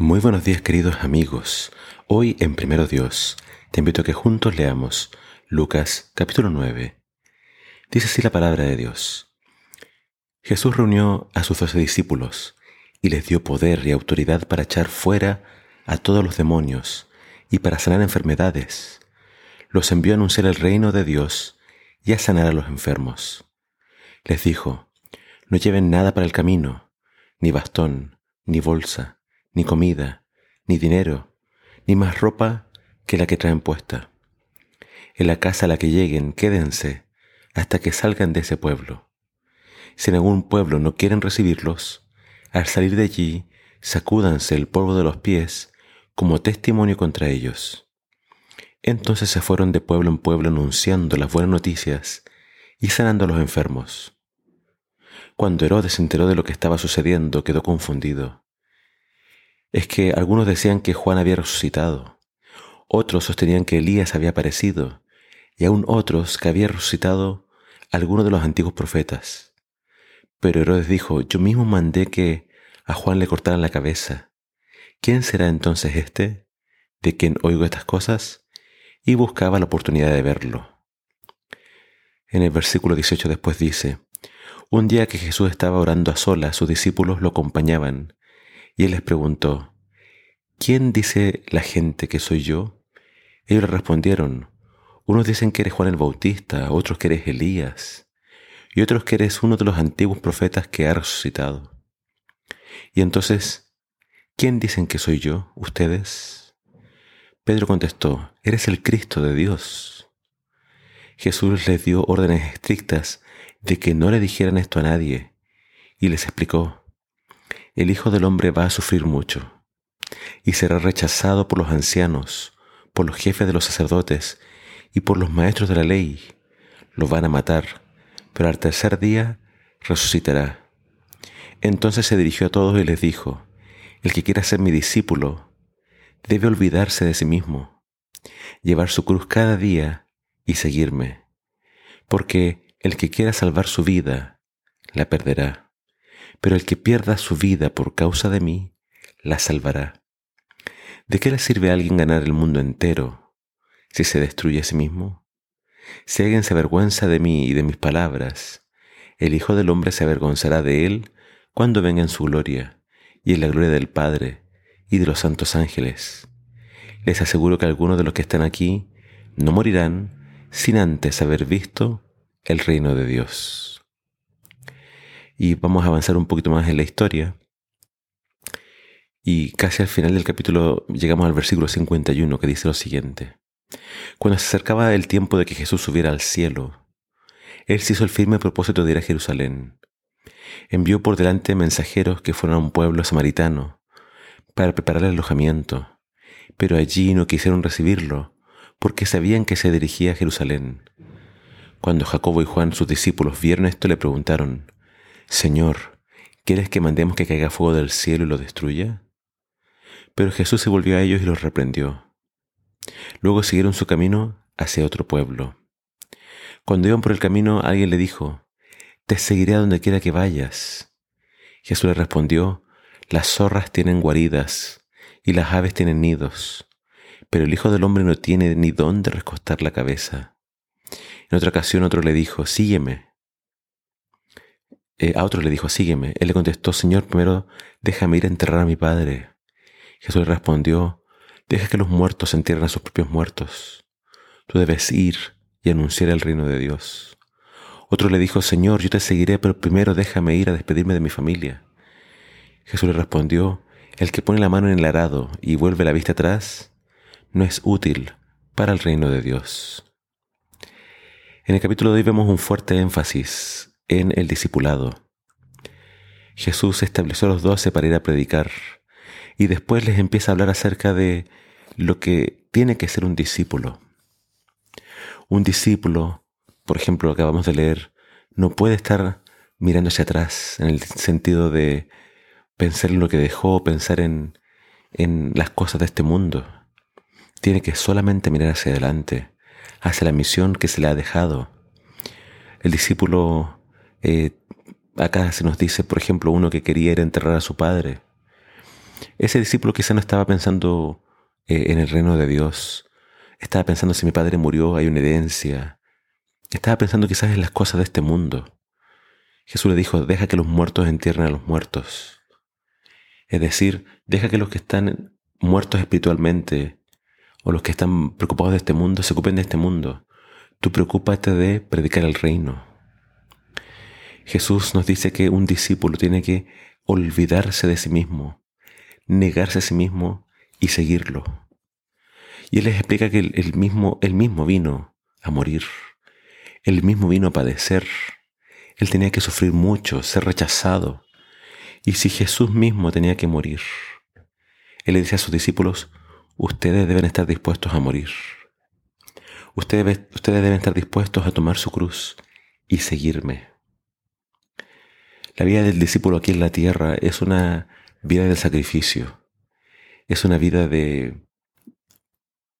Muy buenos días queridos amigos. Hoy en Primero Dios te invito a que juntos leamos Lucas capítulo 9. Dice así la palabra de Dios. Jesús reunió a sus doce discípulos y les dio poder y autoridad para echar fuera a todos los demonios y para sanar enfermedades. Los envió a anunciar el reino de Dios y a sanar a los enfermos. Les dijo, no lleven nada para el camino, ni bastón, ni bolsa ni comida, ni dinero, ni más ropa que la que traen puesta. En la casa a la que lleguen, quédense hasta que salgan de ese pueblo. Si en algún pueblo no quieren recibirlos, al salir de allí, sacúdanse el polvo de los pies como testimonio contra ellos. Entonces se fueron de pueblo en pueblo anunciando las buenas noticias y sanando a los enfermos. Cuando Herodes se enteró de lo que estaba sucediendo, quedó confundido es que algunos decían que Juan había resucitado, otros sostenían que Elías había aparecido, y aún otros que había resucitado alguno de los antiguos profetas. Pero Herodes dijo, yo mismo mandé que a Juan le cortaran la cabeza. ¿Quién será entonces este de quien oigo estas cosas? Y buscaba la oportunidad de verlo. En el versículo 18 después dice, un día que Jesús estaba orando a solas, sus discípulos lo acompañaban, y él les preguntó, ¿quién dice la gente que soy yo? Ellos le respondieron, unos dicen que eres Juan el Bautista, otros que eres Elías, y otros que eres uno de los antiguos profetas que ha resucitado. Y entonces, ¿quién dicen que soy yo, ustedes? Pedro contestó, eres el Cristo de Dios. Jesús les dio órdenes estrictas de que no le dijeran esto a nadie, y les explicó, el Hijo del Hombre va a sufrir mucho y será rechazado por los ancianos, por los jefes de los sacerdotes y por los maestros de la ley. Lo van a matar, pero al tercer día resucitará. Entonces se dirigió a todos y les dijo, el que quiera ser mi discípulo debe olvidarse de sí mismo, llevar su cruz cada día y seguirme, porque el que quiera salvar su vida, la perderá pero el que pierda su vida por causa de mí, la salvará. ¿De qué le sirve a alguien ganar el mundo entero si se destruye a sí mismo? Si alguien se avergüenza de mí y de mis palabras, el Hijo del Hombre se avergonzará de él cuando venga en su gloria y en la gloria del Padre y de los santos ángeles. Les aseguro que algunos de los que están aquí no morirán sin antes haber visto el reino de Dios y vamos a avanzar un poquito más en la historia. Y casi al final del capítulo llegamos al versículo 51 que dice lo siguiente. Cuando se acercaba el tiempo de que Jesús subiera al cielo, Él se hizo el firme propósito de ir a Jerusalén. Envió por delante mensajeros que fueron a un pueblo samaritano para preparar el alojamiento, pero allí no quisieron recibirlo porque sabían que se dirigía a Jerusalén. Cuando Jacobo y Juan, sus discípulos, vieron esto, le preguntaron, Señor, ¿quieres que mandemos que caiga fuego del cielo y lo destruya? Pero Jesús se volvió a ellos y los reprendió. Luego siguieron su camino hacia otro pueblo. Cuando iban por el camino, alguien le dijo, Te seguiré a donde quiera que vayas. Jesús le respondió, Las zorras tienen guaridas y las aves tienen nidos, pero el Hijo del Hombre no tiene ni dónde recostar la cabeza. En otra ocasión otro le dijo, Sígueme. Eh, a otro le dijo, sígueme. Él le contestó, Señor, primero déjame ir a enterrar a mi padre. Jesús le respondió, deja que los muertos entierren a sus propios muertos. Tú debes ir y anunciar el reino de Dios. Otro le dijo, Señor, yo te seguiré, pero primero déjame ir a despedirme de mi familia. Jesús le respondió, el que pone la mano en el arado y vuelve la vista atrás, no es útil para el reino de Dios. En el capítulo de hoy vemos un fuerte énfasis en el discipulado. Jesús estableció a los doce para ir a predicar y después les empieza a hablar acerca de lo que tiene que ser un discípulo. Un discípulo, por ejemplo, acabamos de leer, no puede estar mirando hacia atrás en el sentido de pensar en lo que dejó, pensar en, en las cosas de este mundo. Tiene que solamente mirar hacia adelante, hacia la misión que se le ha dejado. El discípulo eh, acá se nos dice, por ejemplo, uno que quería ir a enterrar a su padre. Ese discípulo quizá no estaba pensando eh, en el reino de Dios, estaba pensando si mi padre murió, hay una herencia, estaba pensando quizás en las cosas de este mundo. Jesús le dijo, deja que los muertos entierren a los muertos. Es decir, deja que los que están muertos espiritualmente o los que están preocupados de este mundo se ocupen de este mundo. Tú preocúpate de predicar el reino. Jesús nos dice que un discípulo tiene que olvidarse de sí mismo, negarse a sí mismo y seguirlo. Y él les explica que el mismo, él mismo vino a morir, él mismo vino a padecer, él tenía que sufrir mucho, ser rechazado. Y si Jesús mismo tenía que morir, él le dice a sus discípulos, ustedes deben estar dispuestos a morir. Ustedes, ustedes deben estar dispuestos a tomar su cruz y seguirme. La vida del discípulo aquí en la tierra es una vida de sacrificio. Es una vida de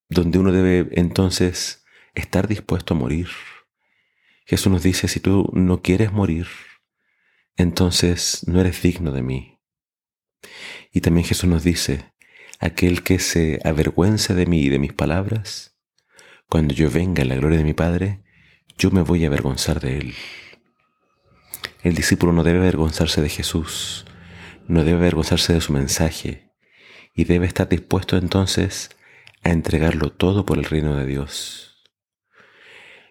donde uno debe entonces estar dispuesto a morir. Jesús nos dice, si tú no quieres morir, entonces no eres digno de mí. Y también Jesús nos dice, aquel que se avergüenza de mí y de mis palabras, cuando yo venga en la gloria de mi Padre, yo me voy a avergonzar de él. El discípulo no debe avergonzarse de Jesús, no debe avergonzarse de su mensaje y debe estar dispuesto entonces a entregarlo todo por el reino de Dios.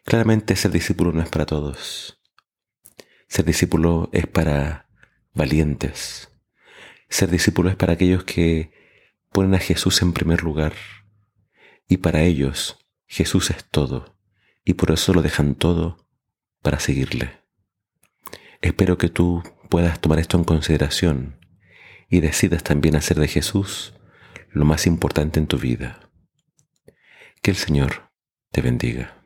Claramente ser discípulo no es para todos. Ser discípulo es para valientes. Ser discípulo es para aquellos que ponen a Jesús en primer lugar. Y para ellos Jesús es todo. Y por eso lo dejan todo para seguirle. Espero que tú puedas tomar esto en consideración y decidas también hacer de Jesús lo más importante en tu vida. Que el Señor te bendiga.